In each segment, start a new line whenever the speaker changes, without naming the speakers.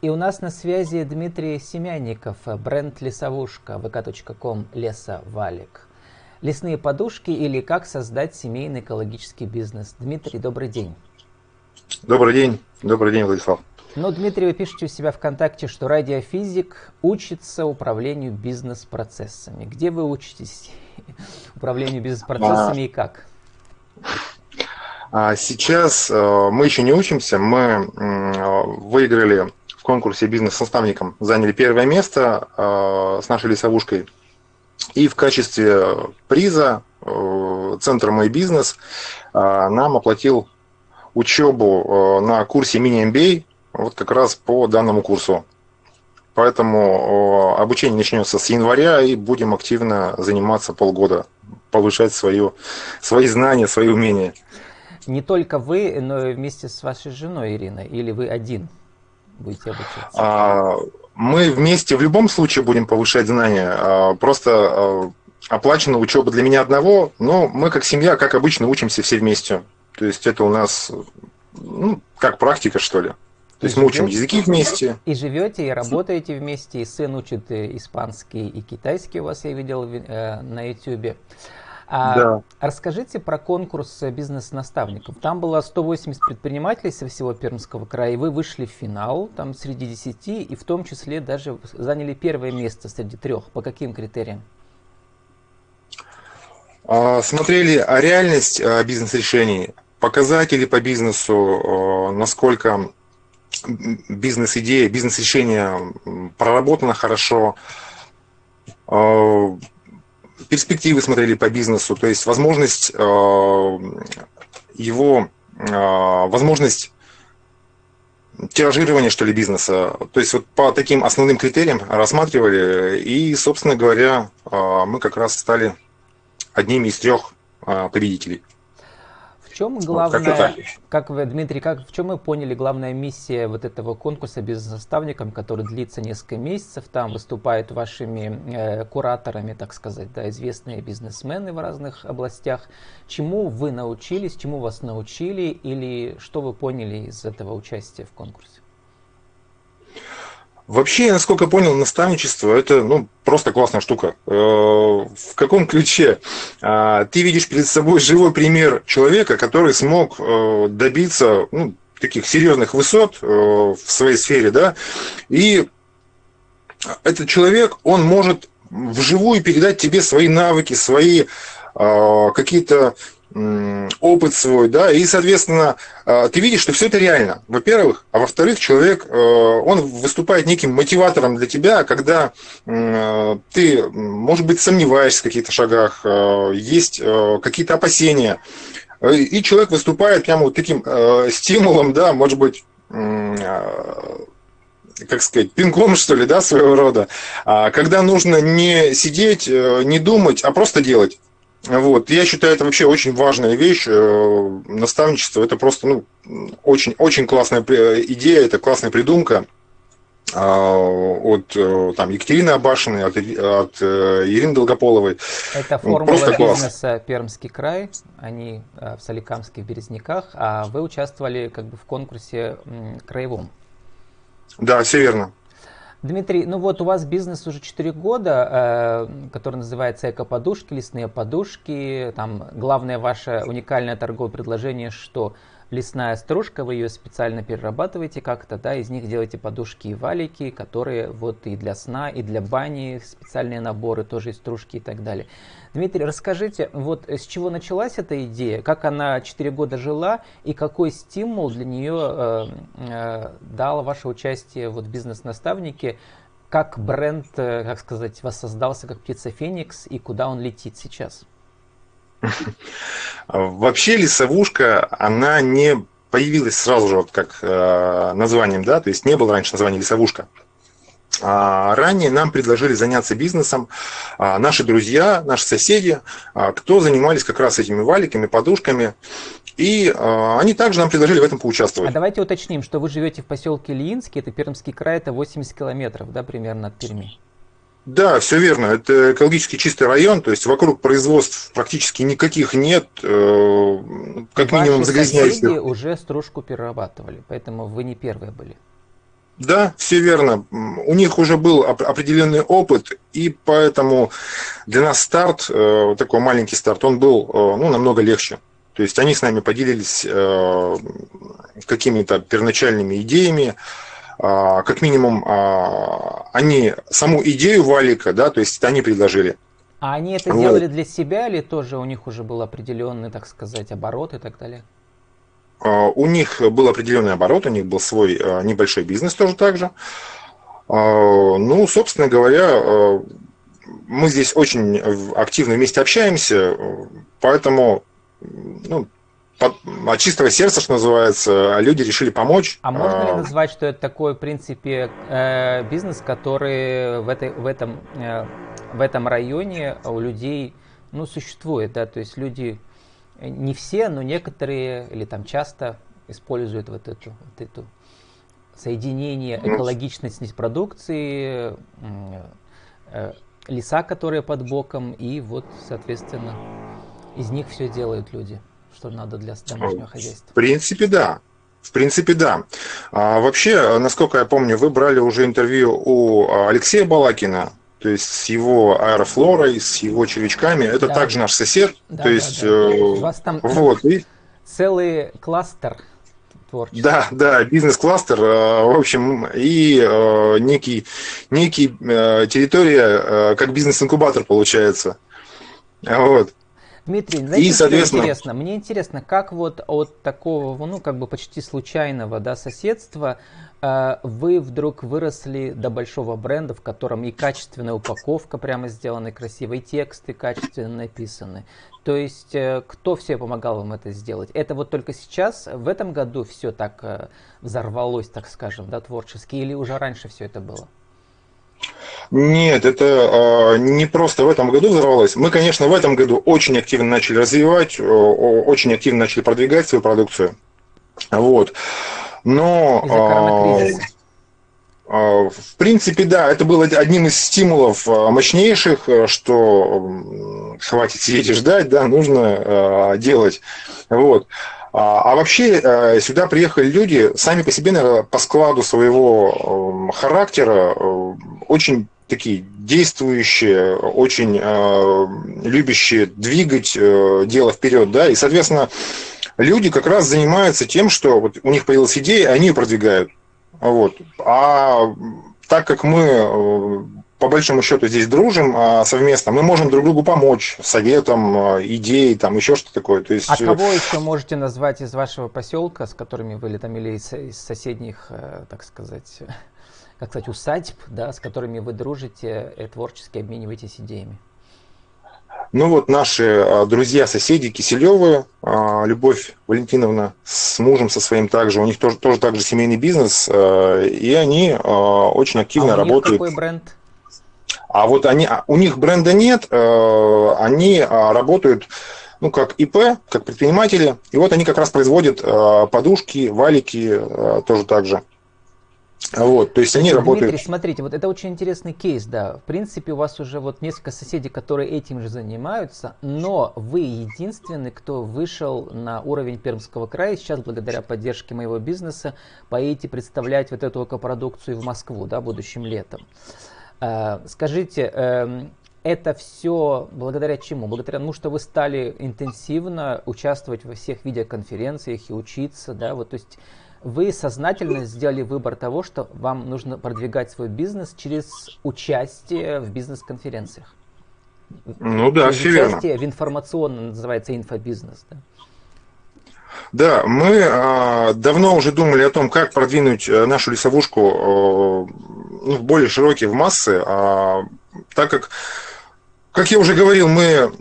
И у нас на связи Дмитрий Семянников, бренд Лесовушка, vk.com Лесовалик. Лесные подушки или как создать семейный экологический бизнес. Дмитрий, добрый день.
Добрый день. Добрый день, Владислав.
Ну, Дмитрий, вы пишете у себя ВКонтакте, что радиофизик учится управлению бизнес-процессами. Где вы учитесь управлению бизнес-процессами а... и как?
А сейчас э, мы еще не учимся, мы выиграли конкурсе бизнес-наставником, заняли первое место э, с нашей лесовушкой. И в качестве приза э, Центр «Мой бизнес» нам оплатил учебу на курсе мини-MBA вот как раз по данному курсу. Поэтому обучение начнется с января и будем активно заниматься полгода, повышать свое, свои знания, свои умения
не только вы, но и вместе с вашей женой Ириной, или вы один будете обучаться? А,
мы вместе в любом случае будем повышать знания. А, просто а, оплачена учеба для меня одного, но мы как семья, как обычно, учимся все вместе. То есть это у нас ну, как практика, что ли. То есть мы учим языки вместе.
И живете, и работаете вместе, и сын учит испанский и китайский у вас, я видел э, на YouTube. А да. Расскажите про конкурс бизнес-наставников. Там было 180 предпринимателей со всего Пермского края, и вы вышли в финал, там среди 10, и в том числе даже заняли первое место среди трех. По каким критериям?
А, смотрели реальность а, бизнес-решений, показатели по бизнесу, насколько бизнес-идея, бизнес-решение проработано хорошо, перспективы смотрели по бизнесу, то есть возможность э, его, э, возможность тиражирования, что ли, бизнеса. То есть вот по таким основным критериям рассматривали, и, собственно говоря, э, мы как раз стали одними из трех победителей
чем главная, как, как вы, Дмитрий, как, в чем мы поняли главная миссия вот этого конкурса бизнес-наставником, который длится несколько месяцев, там выступают вашими э, кураторами, так сказать, да, известные бизнесмены в разных областях. Чему вы научились, чему вас научили или что вы поняли из этого участия в конкурсе?
Вообще, насколько понял, наставничество это ну, просто классная штука. Э, в каком ключе? А, ты видишь перед собой живой пример человека, который смог э, добиться ну, таких серьезных высот э, в своей сфере, да, и этот человек, он может вживую передать тебе свои навыки, свои какие-то опыт свой, да, и, соответственно, а, ты видишь, что все это реально, во-первых, а во-вторых, человек, э, он выступает неким мотиватором для тебя, когда ты, может быть, сомневаешься в каких-то шагах, э, есть э, какие-то опасения, и человек выступает прямо вот таким стимулом, да, может быть, как сказать, пинком, что ли, да, своего рода, а когда нужно не сидеть, не думать, а просто делать. Вот. Я считаю, это вообще очень важная вещь. Э, наставничество это просто ну, очень, очень классная идея, это классная придумка а, от э, там, Екатерины Абашиной, от, от э, Ирины Долгополовой.
Это формула Просто бизнеса класс. Пермский край, они в Соликамске, в Березняках, а вы участвовали как бы в конкурсе краевом.
Да, все верно.
Дмитрий, ну вот у вас бизнес уже 4 года, э, который называется эко-подушки, лесные подушки. Там главное ваше уникальное торговое предложение, что лесная стружка, вы ее специально перерабатываете как-то, да, из них делаете подушки и валики, которые вот и для сна, и для бани специальные наборы, тоже из стружки и так далее. Дмитрий, расскажите, вот с чего началась эта идея, как она 4 года жила и какой стимул для нее э, э, дало ваше участие вот, в бизнес-наставнике, как бренд, э, как сказать, воссоздался как птица Феникс и куда он летит сейчас?
Вообще лесовушка, она не появилась сразу же, вот как э, названием, да, то есть не было раньше названия лесовушка. А ранее нам предложили заняться бизнесом а, наши друзья, наши соседи, а, кто занимались как раз этими валиками, подушками. И а, они также нам предложили в этом поучаствовать.
А давайте уточним, что вы живете в поселке Ильинский, это Пермский край, это 80 километров, да, примерно от Перми.
Да, все верно. Это экологически чистый район, то есть вокруг производств практически никаких нет, э,
как Ваши минимум загрязняющих. уже стружку перерабатывали, поэтому вы не первые были.
Да, все верно. У них уже был определенный опыт, и поэтому для нас старт, э, такой маленький старт, он был э, ну, намного легче. То есть они с нами поделились какими-то первоначальными идеями, как минимум а, они саму идею валика, да, то есть они предложили.
А они это вот. делали для себя или тоже у них уже был определенный, так сказать, оборот и так далее?
А, у них был определенный оборот, у них был свой а, небольшой бизнес тоже так же. А, ну, собственно говоря, мы здесь очень активно вместе общаемся, поэтому ну, от чистого сердца, что называется, люди решили помочь.
А можно ли назвать, что это такой, в принципе, э, бизнес, который в, этой, в, этом, э, в этом районе у людей ну, существует, да, то есть люди не все, но некоторые или там часто используют вот эту, вот эту соединение ну, экологичности продукции, э, леса, которые под боком, и вот, соответственно, из них все делают люди, что надо для домашнего хозяйства.
В принципе, да. В принципе, да. А, вообще, насколько я помню, вы брали уже интервью у Алексея Балакина, то есть с его аэрофлорой, с его червячками. Это да. также наш сосед. Да, то есть, да, да.
Э, У вас там вот, и... целый кластер
творчества. Да, да, бизнес-кластер, э, в общем, и э, некий, некий э, территория, как бизнес-инкубатор получается. Вот.
Дмитрий, знаете, и, соответственно... что интересно? Мне интересно, как вот от такого, ну, как бы почти случайного, да, соседства э, вы вдруг выросли до большого бренда, в котором и качественная упаковка прямо сделана, и красивые тексты качественно написаны. То есть, э, кто все помогал вам это сделать? Это вот только сейчас, в этом году все так э, взорвалось, так скажем, да, творчески, или уже раньше все это было?
Нет, это э, не просто в этом году взорвалось. Мы, конечно, в этом году очень активно начали развивать, э, очень активно начали продвигать свою продукцию. Вот. Но... Э, в принципе, да, это было одним из стимулов мощнейших, что хватит сидеть и ждать, да, нужно делать. Вот. А, а вообще э, сюда приехали люди сами по себе, наверное, по складу своего характера э, очень такие действующие, очень э, любящие двигать дело вперед, да, и, соответственно, люди как раз занимаются тем, что вот у них появилась идея, они ее продвигают. Вот. А так как мы по большому счету здесь дружим а, совместно, мы можем друг другу помочь советом, а, идеей, там еще что-то такое. То есть...
А кого еще можете назвать из вашего поселка, с которыми вы или там или из, из соседних, э, так сказать, как сказать, усадьб, да, с которыми вы дружите и творчески обмениваетесь идеями?
Ну вот наши а, друзья, соседи Киселевы, Любовь Валентиновна с мужем со своим также, у них тоже, тоже также семейный бизнес, и они очень активно а у работают.
Них какой бренд?
А вот они, а, у них бренда нет, э, они а, работают ну, как ИП, как предприниматели, и вот они как раз производят э, подушки, валики э, тоже так же. Вот, то есть они Дмитрий, работают. Дмитрий,
смотрите, вот это очень интересный кейс, да. В принципе, у вас уже вот несколько соседей, которые этим же занимаются, но вы единственный, кто вышел на уровень Пермского края. Сейчас, благодаря поддержке моего бизнеса, поедете представлять вот эту продукцию в Москву, да, будущим летом. Э, скажите, эм, это все благодаря чему? Благодаря тому, что вы стали интенсивно участвовать во всех видеоконференциях и учиться, да, вот, то есть вы сознательно сделали выбор того, что вам нужно продвигать свой бизнес через участие в бизнес-конференциях.
Ну да,
все верно. Участие в информационном, называется инфобизнес, да.
Да, мы а, давно уже думали о том, как продвинуть э, нашу лесовушку э, ну, в более широкие в массы, а, так как, как я уже говорил, мы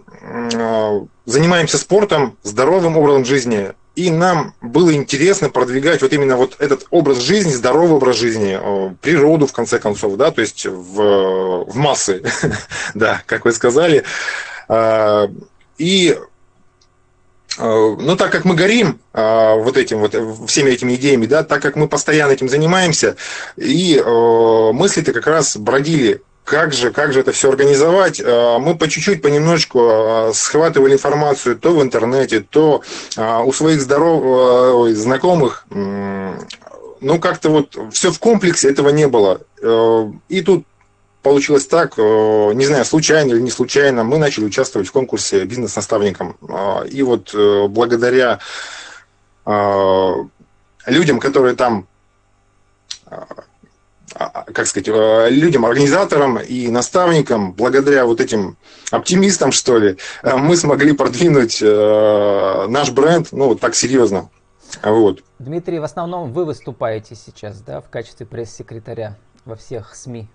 а, занимаемся спортом, здоровым образом жизни, и нам было интересно продвигать вот именно вот этот образ жизни, здоровый образ жизни, э, природу, в конце концов, да, то есть в, в массы, да, как вы сказали. И Э, ну, так как мы горим э, вот этим вот, всеми этими идеями, да, так как мы постоянно этим занимаемся, и э, мысли-то как раз бродили как же, как же это все организовать? Мы по чуть-чуть, понемножку схватывали информацию то в интернете, то у своих здоров... знакомых, ну, как-то вот все в комплексе этого не было. Э, и тут получилось так, э, не знаю, случайно или не случайно, мы начали участвовать в конкурсе бизнес-наставником. Э, и вот благодаря людям, которые там как сказать, людям, организаторам и наставникам, благодаря вот этим оптимистам, что ли, мы смогли продвинуть наш бренд, ну, вот так серьезно. Вот.
Дмитрий, в основном вы выступаете сейчас, да, в качестве пресс-секретаря во всех СМИ?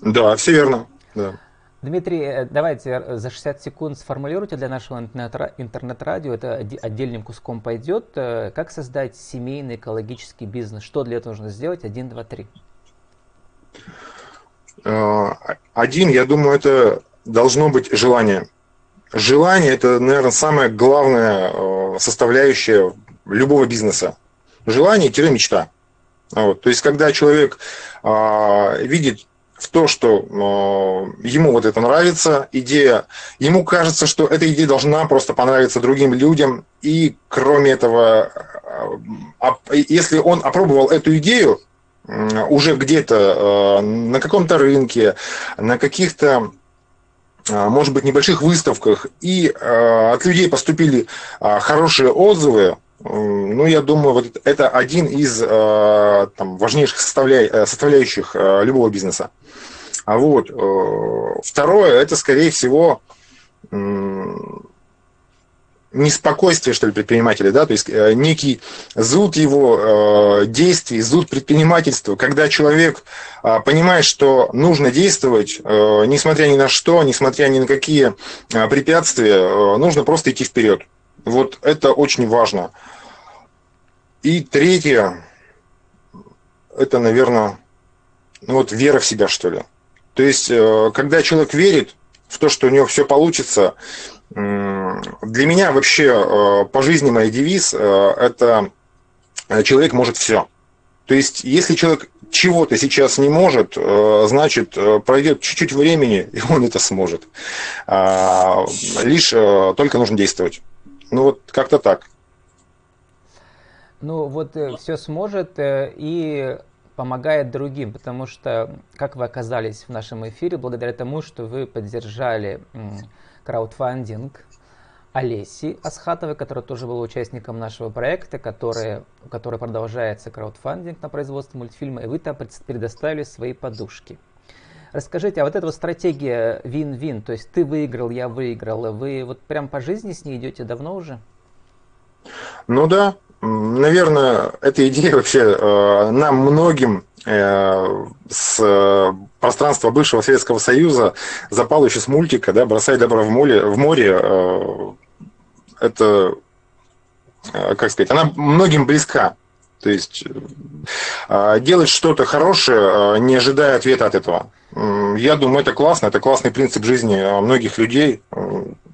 Да, все верно. Да.
Дмитрий, э, давайте за 60 секунд сформулируйте для нашего интернет-радио, это отдельным куском пойдет, э, как создать семейный экологический бизнес, что для этого нужно сделать, один, два, три.
Э, один, я думаю, это должно быть желание. Желание – это, наверное, самая главная составляющая любого бизнеса. Желание-мечта. Вот. То есть, когда человек а, видит в то, что э, ему вот это нравится, идея, ему кажется, что эта идея должна просто понравиться другим людям, и кроме этого, э, если он опробовал эту идею э, уже где-то э, на каком-то рынке, на каких-то может быть, небольших выставках, и э, от людей поступили э, хорошие отзывы, ну, я думаю, вот это один из э, там, важнейших. Э, составляющих э, любого бизнеса. А вот второе, это, скорее всего, неспокойствие, что ли, предпринимателя, да, то есть некий зуд его действий, зуд предпринимательства, когда человек понимает, что нужно действовать, несмотря ни на что, несмотря ни на какие препятствия, нужно просто идти вперед. Вот это очень важно. И третье, это, наверное, ну вот вера в себя, что ли. То есть, э, когда человек верит в то, что у него все получится, для меня вообще э, по жизни мой девиз э, – это человек может все. То есть, если человек чего-то сейчас не может, значит, пройдет чуть-чуть времени, и он это сможет. А, лишь только нужно действовать. Ну вот как-то так.
Ну вот э, все сможет э, и помогает другим, потому что, как вы оказались в нашем эфире, благодаря тому, что вы поддержали краудфандинг Олеси Асхатовой, которая тоже была участником нашего проекта, который, который продолжается краудфандинг на производство мультфильма, и вы там предоставили свои подушки. Расскажите, а вот эта вот стратегия вин-вин, то есть ты выиграл, я выиграл, вы вот прям по жизни с ней идете давно уже?
Ну да, наверное, эта идея вообще э, нам многим э, с пространства бывшего Советского Союза запала еще с мультика, да, «Бросай добро в море». В море э, это, как сказать, она многим близка. То есть делать что-то хорошее, не ожидая ответа от этого. Я думаю, это классно, это классный принцип жизни многих людей.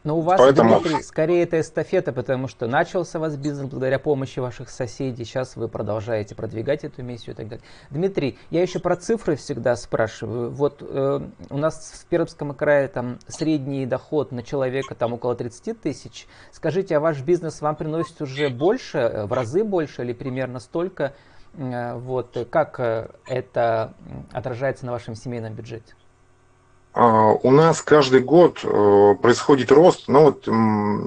Но у вас, Поэтому... Дмитрий, скорее это эстафета, потому что начался у вас бизнес благодаря помощи ваших соседей, сейчас вы продолжаете продвигать эту миссию и так далее. Дмитрий, я еще про цифры всегда спрашиваю. Вот э, у нас в Пермском крае там средний доход на человека там около 30 тысяч. Скажите, а ваш бизнес вам приносит уже больше, э, в разы больше или примерно столько? Э, вот как э, это отражается на вашем семейном бюджете?
А, у нас каждый год э, происходит рост, но вот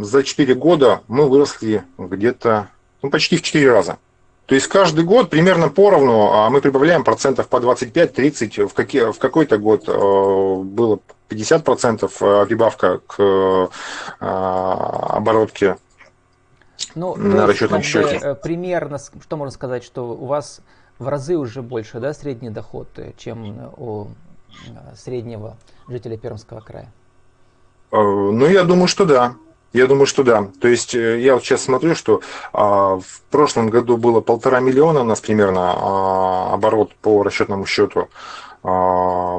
за 4 года мы выросли где-то ну, почти в 4 раза. То есть каждый год примерно поровну а мы прибавляем процентов по 25-30. В, какие, в какой-то год э, было 50% э, прибавка к оборотке
ну, на расчетном счете. Примерно, что можно сказать, что у вас в разы уже больше, да, средний доход, чем у среднего жителей Пермского края?
А, ну, я думаю, что да. Я думаю, что да. То есть э, я вот сейчас смотрю, что а, в прошлом году было полтора миллиона у нас примерно а, оборот по расчетному счету. А,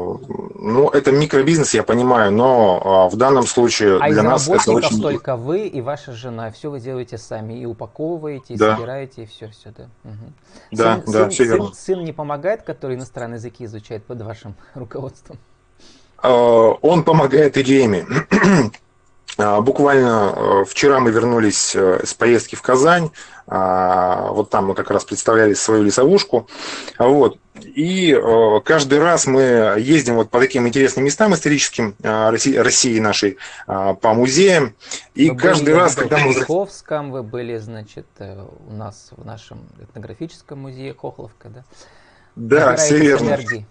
ну, это микробизнес, я понимаю, но а, в данном случае
а
для нас это очень...
только вы и ваша жена, все вы делаете сами, и упаковываете, и да. собираете, и все, все, да. Угу.
Да, сын, да, сын, все верно.
Сын, сын не помогает, который иностранные языки изучает под вашим руководством?
А, он помогает идеями. А, буквально э, вчера мы вернулись э, с поездки в Казань. А, вот там мы как раз представляли свою лесовушку. Вот. И э, каждый раз мы ездим вот по таким интересным местам историческим России, России нашей, по музеям. И
вы
каждый
были
раз,
когда
мы...
В Московском, вы были, значит, у нас в нашем этнографическом музее Хохловка, да?
Да, все верно.
энергии.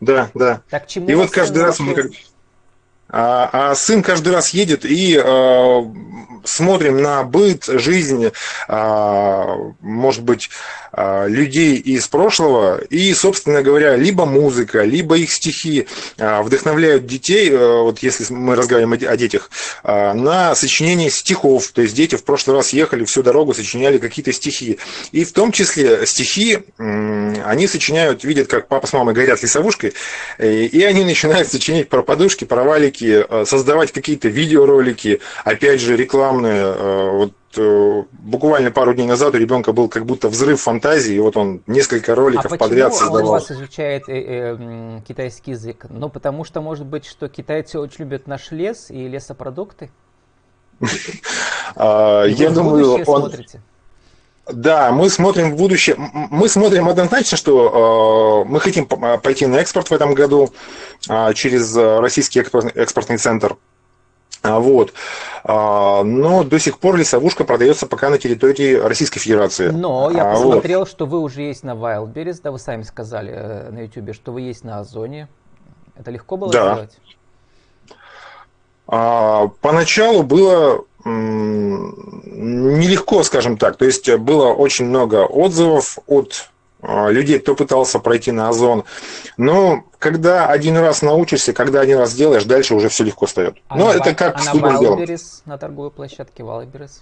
Да, да.
Так, чему
И вот каждый раз мы как... А, а сын каждый раз едет и э, смотрим на быт, жизнь, а, может быть, а, людей из прошлого. И, собственно говоря, либо музыка, либо их стихи а, вдохновляют детей, э, вот если мы разговариваем о, о детях, а, на сочинение стихов. То есть дети в прошлый раз ехали всю дорогу, сочиняли какие-то стихи. И в том числе стихи м, они сочиняют, видят, как папа с мамой горят лесовушкой, э, и они начинают сочинять про подушки, про валики, э, создавать какие-то видеоролики, опять же, рекламные. Э, Вот буквально пару дней назад у ребенка был как будто взрыв фантазии, и вот он несколько
А
роликов
почему
подряд
он у
создавал.
вас изучает э, э, китайский язык? Ну, потому что, может быть, что китайцы очень любят наш лес и лесопродукты?
А, Я думаю, он...
смотрите.
Да, мы смотрим в будущее. Мы смотрим однозначно, что э, мы хотим п- пойти на экспорт в этом году э, через э, российский экспорт- экспортный центр. А, Вот. А, Но до сих пор лесовушка продается пока на территории Российской Федерации.
Но я
А, вот.
посмотрел, что вы уже есть на Wildberries, да, вы сами сказали э, на YouTube, что вы есть на Озоне. Это легко было
Да.
сделать?
А, Поначалу было нелегко, скажем так. То есть было очень много отзывов от а, людей, кто пытался пройти на Озон. Но когда один раз научишься, когда один раз делаешь, дальше уже все легко встает.
А
Но
на
это как
а
с
на
любым делом.
На торговой площадке Wildberries?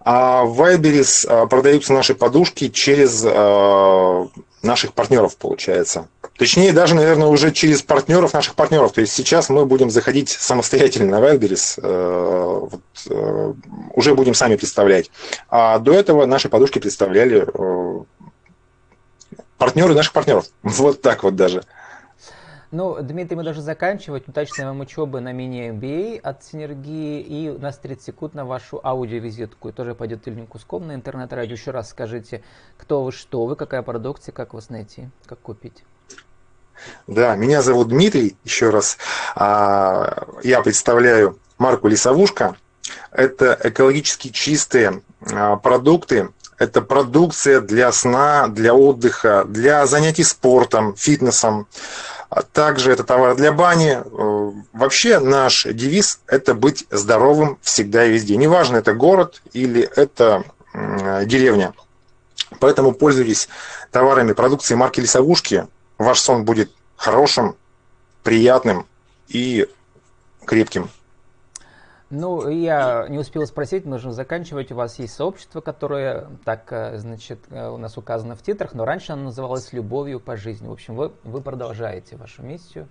А в а, продаются наши подушки через а, наших партнеров, получается. Точнее, даже, наверное, уже через партнеров наших партнеров. То есть сейчас мы будем заходить самостоятельно на Wildberries, э, вот, э, уже будем сами представлять. А до этого наши подушки представляли э, партнеры наших партнеров. Вот так вот даже.
Ну, Дмитрий, мы должны заканчивать. Удачной вам учебы на мини-MBA от Синергии. И у нас 30 секунд на вашу аудиовизитку. И тоже пойдет Ильин Куском на интернет-радио. Еще раз скажите, кто вы, что вы, какая продукция, как вас найти, как купить.
Да, меня зовут Дмитрий, еще раз. А, Я представляю марку Лесовушка. Это экологически чистые а, продукты. Это продукция для сна, для отдыха, для занятий спортом, фитнесом. А Также это товар для бани. Э, Вообще наш девиз – это быть здоровым всегда и везде. Неважно, это город или это деревня. Поэтому пользуйтесь товарами продукции марки Лесовушки. Ваш сон будет хорошим, приятным и крепким.
Ну, я не успел спросить, нужно заканчивать. У вас есть сообщество, которое так, э, значит, э, у нас указано в титрах, но раньше оно называлось «Любовью по жизни». В общем, вы, вы продолжаете вашу миссию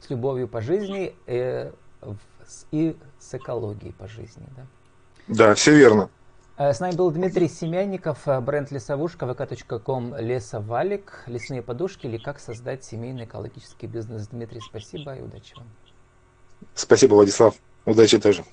с любовью по жизни э, в- с- и с экологией по жизни. Да?
Да, все верно.
Э, С нами был Дмитрий Семянников, э, бренд Лесовушка, vk.com Лесовалик, лесные подушки или как создать семейный экологический бизнес. Дмитрий, спасибо и удачи вам.
Спасибо, Владислав. Удачи тоже.